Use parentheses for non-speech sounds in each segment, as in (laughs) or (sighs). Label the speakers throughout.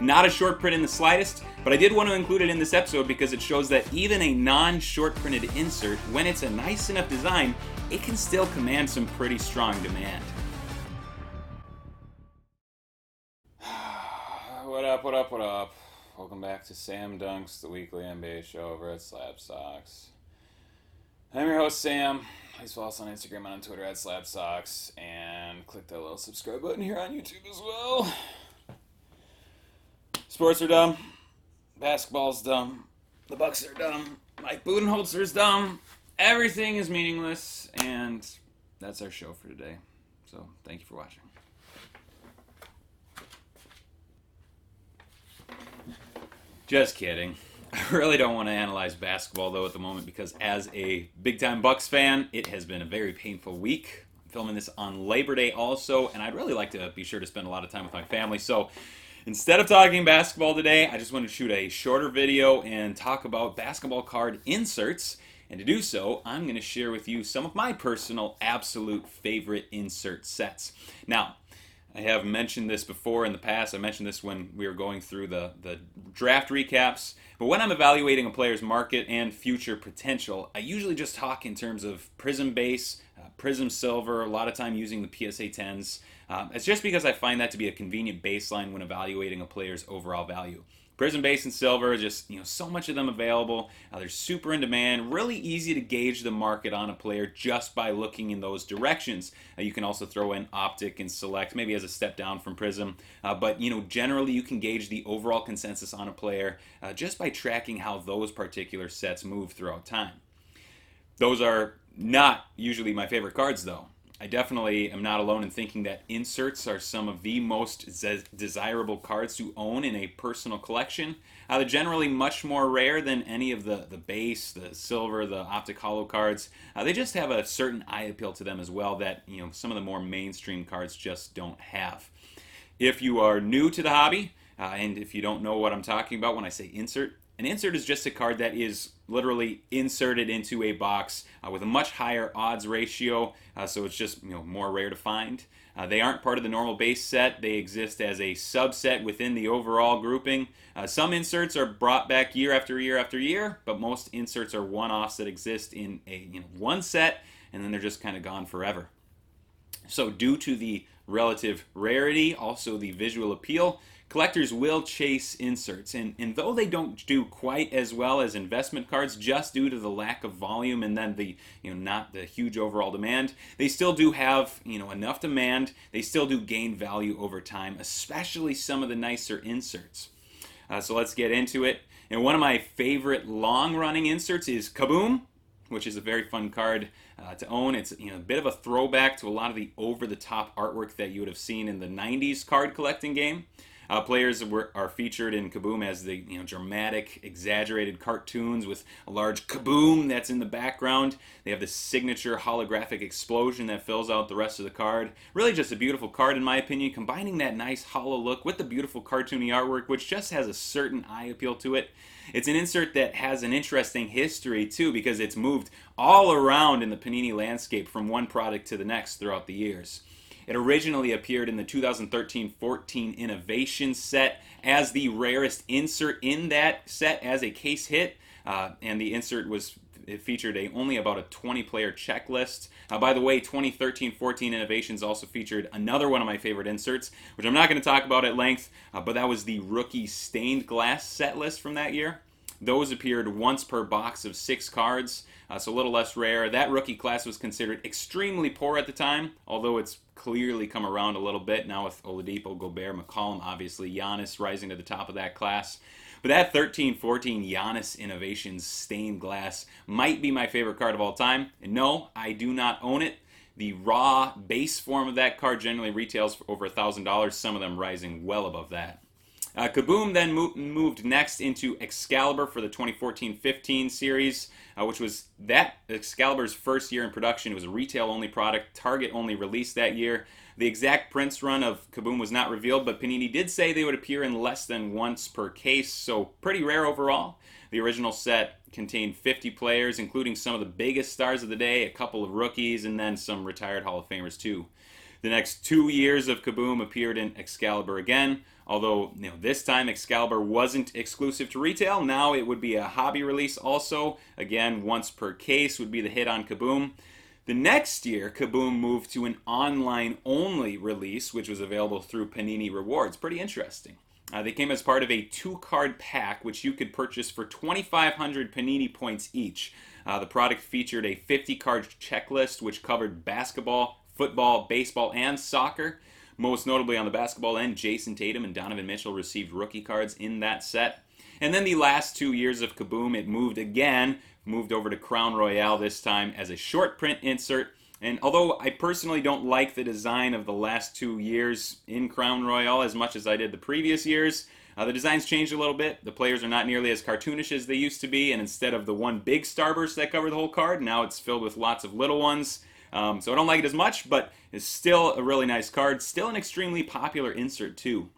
Speaker 1: Not a short print in the slightest, but I did want to include it in this episode because it shows that even a non short printed insert, when it's a nice enough design, it can still command some pretty strong demand. (sighs) what up, what up, what up? Welcome back to Sam Dunks, the weekly NBA show over at SlabStox. I'm your host, Sam. Please follow us on Instagram and on Twitter at SlabStox, and click that little subscribe button here on YouTube as well. Sports are dumb. Basketball's dumb. The Bucks are dumb. Mike Budenholzer's dumb. Everything is meaningless, and that's our show for today. So, thank you for watching. Just kidding. (laughs) I really don't want to analyze basketball though at the moment because as a big time Bucks fan, it has been a very painful week. I'm filming this on Labor Day also, and I'd really like to be sure to spend a lot of time with my family. So instead of talking basketball today, I just want to shoot a shorter video and talk about basketball card inserts. And to do so, I'm going to share with you some of my personal absolute favorite insert sets. Now, I have mentioned this before in the past. I mentioned this when we were going through the, the draft recaps. But when I'm evaluating a player's market and future potential, I usually just talk in terms of Prism base, Prism silver, a lot of time using the PSA 10s. Um, it's just because I find that to be a convenient baseline when evaluating a player's overall value. Prism Base and Silver, just you know, so much of them available. Uh, they're super in demand. Really easy to gauge the market on a player just by looking in those directions. Uh, you can also throw in Optic and Select, maybe as a step down from Prism. Uh, but you know, generally you can gauge the overall consensus on a player uh, just by tracking how those particular sets move throughout time. Those are not usually my favorite cards, though. I definitely am not alone in thinking that inserts are some of the most desirable cards to own in a personal collection. Uh, they're generally much more rare than any of the, the base, the silver, the optic holo cards. Uh, they just have a certain eye appeal to them as well that you know some of the more mainstream cards just don't have. If you are new to the hobby, uh, and if you don't know what I'm talking about when I say insert, an insert is just a card that is literally inserted into a box uh, with a much higher odds ratio, uh, so it's just you know more rare to find. Uh, they aren't part of the normal base set. They exist as a subset within the overall grouping. Uh, some inserts are brought back year after year after year, but most inserts are one-offs that exist in a you know one set, and then they're just kind of gone forever. So due to the relative rarity, also the visual appeal, collectors will chase inserts. And, and though they don't do quite as well as investment cards, just due to the lack of volume and then the, you know, not the huge overall demand, they still do have, you know, enough demand. They still do gain value over time, especially some of the nicer inserts. Uh, so let's get into it. And one of my favorite long running inserts is Kaboom, which is a very fun card uh, to own. It's you know a bit of a throwback to a lot of the over the top artwork that you would have seen in the 90s card collecting game. Uh, players were, are featured in Kaboom as the you know dramatic, exaggerated cartoons with a large kaboom that's in the background. They have this signature holographic explosion that fills out the rest of the card. Really, just a beautiful card in my opinion, combining that nice holo look with the beautiful cartoony artwork, which just has a certain eye appeal to it. It's an insert that has an interesting history too, because it's moved all around in the Panini landscape from one product to the next throughout the years. It originally appeared in the 2013 14 Innovation set as the rarest insert in that set as a case hit, uh, and the insert was it featured a only about a 20 player checklist. Uh, by the way, 2013 14 Innovations also featured another one of my favorite inserts, which I'm not going to talk about at length, uh, but that was the rookie stained glass set list from that year. Those appeared once per box of six cards, uh, so a little less rare. That rookie class was considered extremely poor at the time, although it's clearly come around a little bit now with Oladipo, Gobert, McCollum, obviously Giannis rising to the top of that class. But that 13 14 Giannis Innovations stained glass might be my favorite card of all time. And no, I do not own it. The raw base form of that card generally retails for over $1,000, some of them rising well above that. Uh, Kaboom then mo- moved next into Excalibur for the 2014-15 series, uh, which was that Excalibur's first year in production. It was a retail-only product. Target only released that year. The exact prints run of Kaboom was not revealed, but Panini did say they would appear in less than once per case, so pretty rare overall. The original set contained 50 players, including some of the biggest stars of the day, a couple of rookies, and then some retired Hall of Famers too. The next two years of Kaboom appeared in Excalibur again, Although you know this time Excalibur wasn't exclusive to retail, now it would be a hobby release also. Again, once per case would be the hit on Kaboom. The next year, Kaboom moved to an online only release, which was available through Panini Rewards. Pretty interesting. Uh, they came as part of a two card pack, which you could purchase for 2,500 Panini points each. Uh, the product featured a 50 card checklist, which covered basketball, football, baseball, and soccer. Most notably on the basketball end, Jayson Tatum and Donovan Mitchell received rookie cards in that set. And then the last two years of Kaboom, it moved again, moved over to Crown Royale this time as a short print insert. And although I personally don't like the design of the last two years in Crown Royale as much as I did the previous years, uh, the design's changed a little bit. The players are not nearly as cartoonish as they used to be, and instead of the one big starburst that covered the whole card, now it's filled with lots of little ones. Um, so I don't like it as much, but it's still a really nice card. Still an extremely popular insert, too.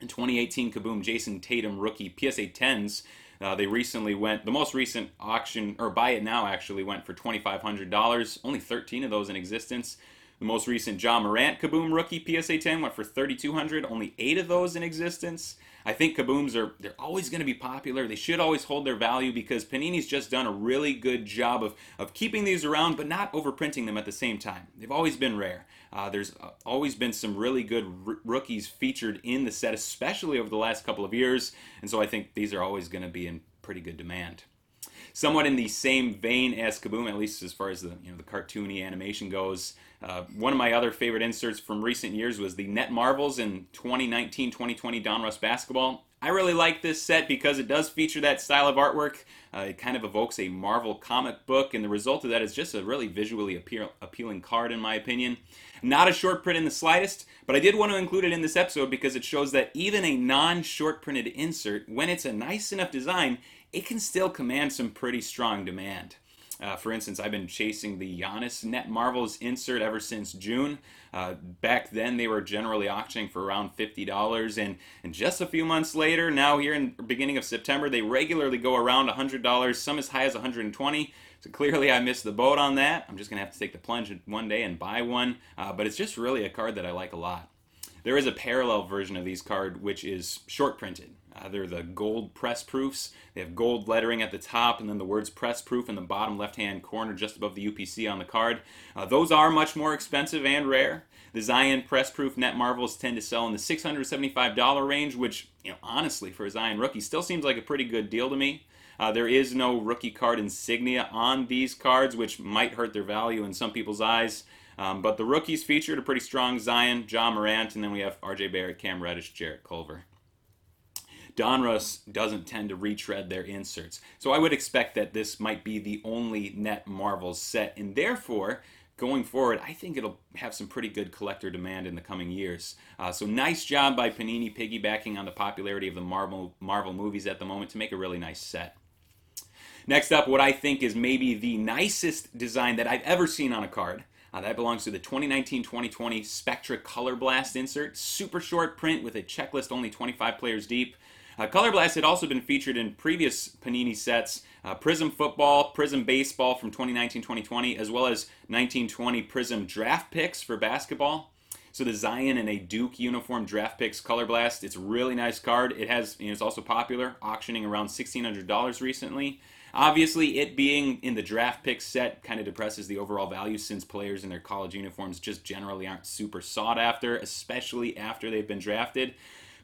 Speaker 1: In 2018 Kaboom Jayson Tatum rookie PSA 10s, uh, they recently went, the most recent auction, or buy it now actually, went for $2,500. Only 13 of those in existence. The most recent Ja Morant Kaboom rookie PSA 10 went for 3,200. Only eight of those in existence. I think Kabooms are they're always going to be popular. They should always hold their value because Panini's just done a really good job of, of keeping these around but not overprinting them at the same time. They've always been rare. Uh, there's uh, always been some really good r- rookies featured in the set, especially over the last couple of years, and so I think these are always going to be in pretty good demand somewhat in the same vein as Kaboom, at least as far as the you know the cartoony animation goes. Uh, one of my other favorite inserts from recent years was the Net Marvels in 2019-2020 Don Donruss basketball. I really like this set because it does feature that style of artwork. Uh, it kind of evokes a Marvel comic book, and the result of that is just a really visually appeal- appealing card, in my opinion. Not a short print in the slightest, but I did want to include it in this episode because it shows that even a non short printed insert, when it's a nice enough design, it can still command some pretty strong demand. Uh, for instance, I've been chasing the Giannis Net Marvels insert ever since June. Uh, back then, they were generally auctioning for around $50, and, and just a few months later, now here in beginning of September, they regularly go around $100, some as high as 120 so clearly I missed the boat on that. I'm just going to have to take the plunge one day and buy one, uh, but it's just really a card that I like a lot. There is a parallel version of these card which is short printed. Uh, they're the gold press proofs. They have gold lettering at the top and then the words press proof in the bottom left hand corner just above the UPC on the card. Uh, those are much more expensive and rare. The Zion press proof net marvels tend to sell in the $675 range, which, you know, honestly, for a Zion rookie, still seems like a pretty good deal to me. Uh, there is no rookie card insignia on these cards, which might hurt their value in some people's eyes. Um, but the rookies featured a pretty strong Zion, Ja Morant, and then we have RJ Barrett, Cam Reddish, Jarrett Culver. Donruss doesn't tend to retread their inserts. So I would expect that this might be the only Netmarvels set, and therefore, going forward, I think it'll have some pretty good collector demand in the coming years. Uh, so nice job by Panini piggybacking on the popularity of the Marvel, Marvel movies at the moment to make a really nice set. Next up, what I think is maybe the nicest design that I've ever seen on a card. Uh, that belongs to the 2019-2020 Spectra Color Blast insert. Super short print with a checklist only 25 players deep. Uh, Color Blast had also been featured in previous Panini sets, uh, Prism Football, Prism Baseball from 2019-2020, as well as 1920 Prism Draft Picks for basketball. So the Zion in a Duke uniform draft picks color blast. It's a really nice card. It has, you know, it's also popular, auctioning around $1,600 recently. Obviously, it being in the draft pick set kind of depresses the overall value since players in their college uniforms just generally aren't super sought after, especially after they've been drafted.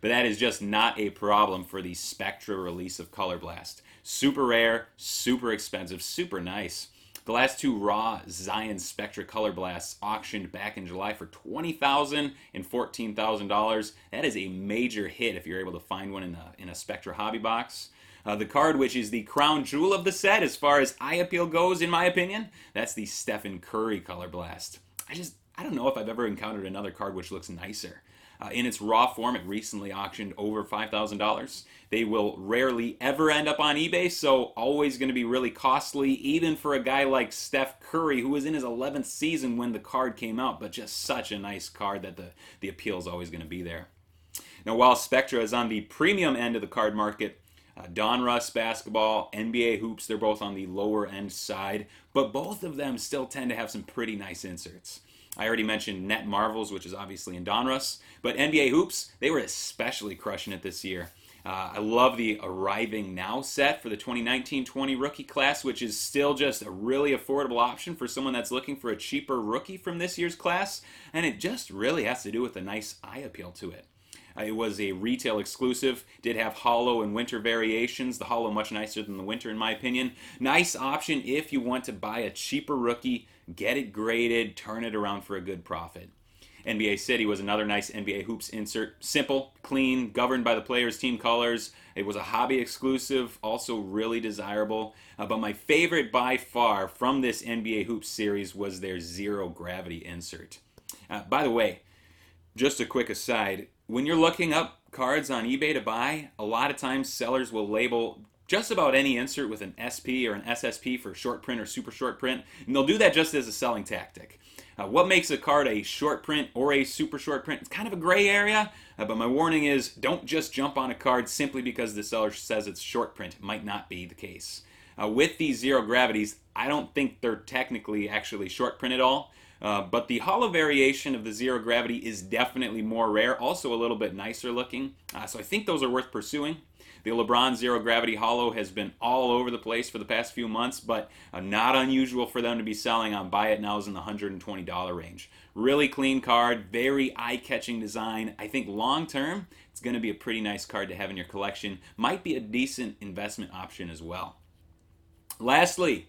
Speaker 1: But that is just not a problem for the Spectra release of Color Blast. Super rare, super expensive, super nice. The last two raw Zion Spectra Color Blasts auctioned back in July for $20,000 and $14,000. That is a major hit if you're able to find one in a, in a Spectra hobby box. Uh, the card, which is the crown jewel of the set as far as eye appeal goes, in my opinion, that's the Stephen Curry Color Blast. I just, I don't know if I've ever encountered another card which looks nicer. Uh, in its raw form, it recently auctioned over $5,000. They will rarely ever end up on eBay, so always going to be really costly, even for a guy like Steph Curry, who was in his 11th season when the card came out, but just such a nice card that the, the appeal is always going to be there. Now, while Spectra is on the premium end of the card market, uh, Donruss basketball, NBA hoops, they're both on the lower end side, but both of them still tend to have some pretty nice inserts. I already mentioned Net Marvels, which is obviously in Donruss, but NBA Hoops, they were especially crushing it this year. Uh, I love the Arriving Now set for the 2019 20 rookie class, which is still just a really affordable option for someone that's looking for a cheaper rookie from this year's class, and it just really has to do with a nice eye appeal to it. Uh, it was a retail exclusive, did have holo and winter variations. The holo much nicer than the winter, in my opinion. Nice option if you want to buy a cheaper rookie, get it graded, turn it around for a good profit. NBA City was another nice NBA Hoops insert. Simple, clean, governed by the players' team colors. It was a hobby exclusive, also really desirable. Uh, but my favorite by far from this NBA Hoops series was their zero gravity insert. Uh, by the way, just a quick aside when you're looking up cards on eBay to buy, a lot of times sellers will label just about any insert with an SP or an SSP for short print or super short print, and they'll do that just as a selling tactic. Uh, what makes a card a short print or a super short print? It's kind of a gray area, uh, but my warning is don't just jump on a card simply because the seller says it's short print. It might not be the case. Uh, with these zero gravities, I don't think they're technically actually short print at all. Uh, but the holo variation of the zero gravity is definitely more rare, also a little bit nicer looking. Uh, so I think those are worth pursuing. The LeBron Zero Gravity Holo has been all over the place for the past few months, but uh, not unusual for them to be selling on Buy It Nows in the $120 range. Really clean card, very eye catching design. I think long term, it's going to be a pretty nice card to have in your collection. Might be a decent investment option as well. Lastly,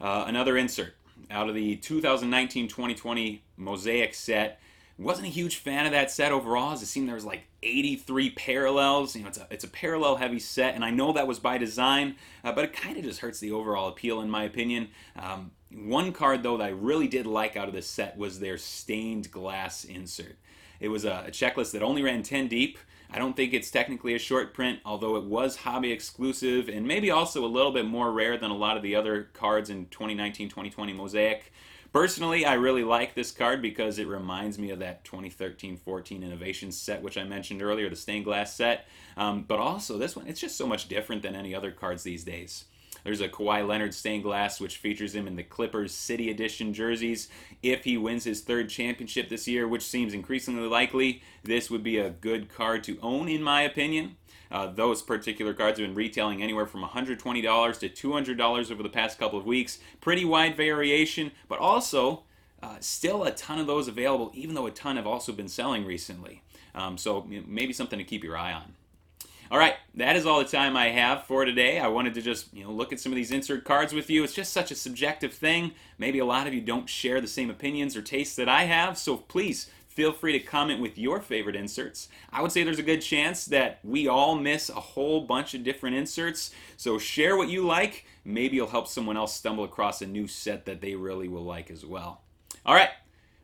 Speaker 1: uh, another insert out of the 2019-2020 Mosaic set. Wasn't a huge fan of that set overall. As it seemed there was like 83 parallels. You know, it's a it's a parallel heavy set, and I know that was by design, uh, but it kind of just hurts the overall appeal in my opinion. Um, one card though that I really did like out of this set was their stained glass insert. It was a, a checklist that only ran 10 deep. I don't think it's technically a short print, although it was hobby exclusive and maybe also a little bit more rare than a lot of the other cards in 2019 2020 Mosaic. Personally, I really like this card because it reminds me of that 2013-14 innovation set, which I mentioned earlier, the stained glass set. Um, but also, this one, it's just so much different than any other cards these days. There's a Kawhi Leonard stained glass, which features him in the Clippers City Edition jerseys. If he wins his third championship this year, which seems increasingly likely, this would be a good card to own, in my opinion. Uh, those particular cards have been retailing anywhere from $120 to $200 over the past couple of weeks. Pretty wide variation, but also uh, still a ton of those available, even though a ton have also been selling recently. Um, so maybe something to keep your eye on. All right, that is all the time I have for today. I wanted to just, you know, look at some of these insert cards with you. It's just such a subjective thing. Maybe a lot of you don't share the same opinions or tastes that I have, so please feel free to comment with your favorite inserts. I would say there's a good chance that we all miss a whole bunch of different inserts. So share what you like. Maybe you'll help someone else stumble across a new set that they really will like as well. All right,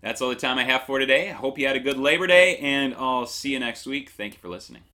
Speaker 1: that's all the time I have for today. I hope you had a good Labor Day, and I'll see you next week. Thank you for listening.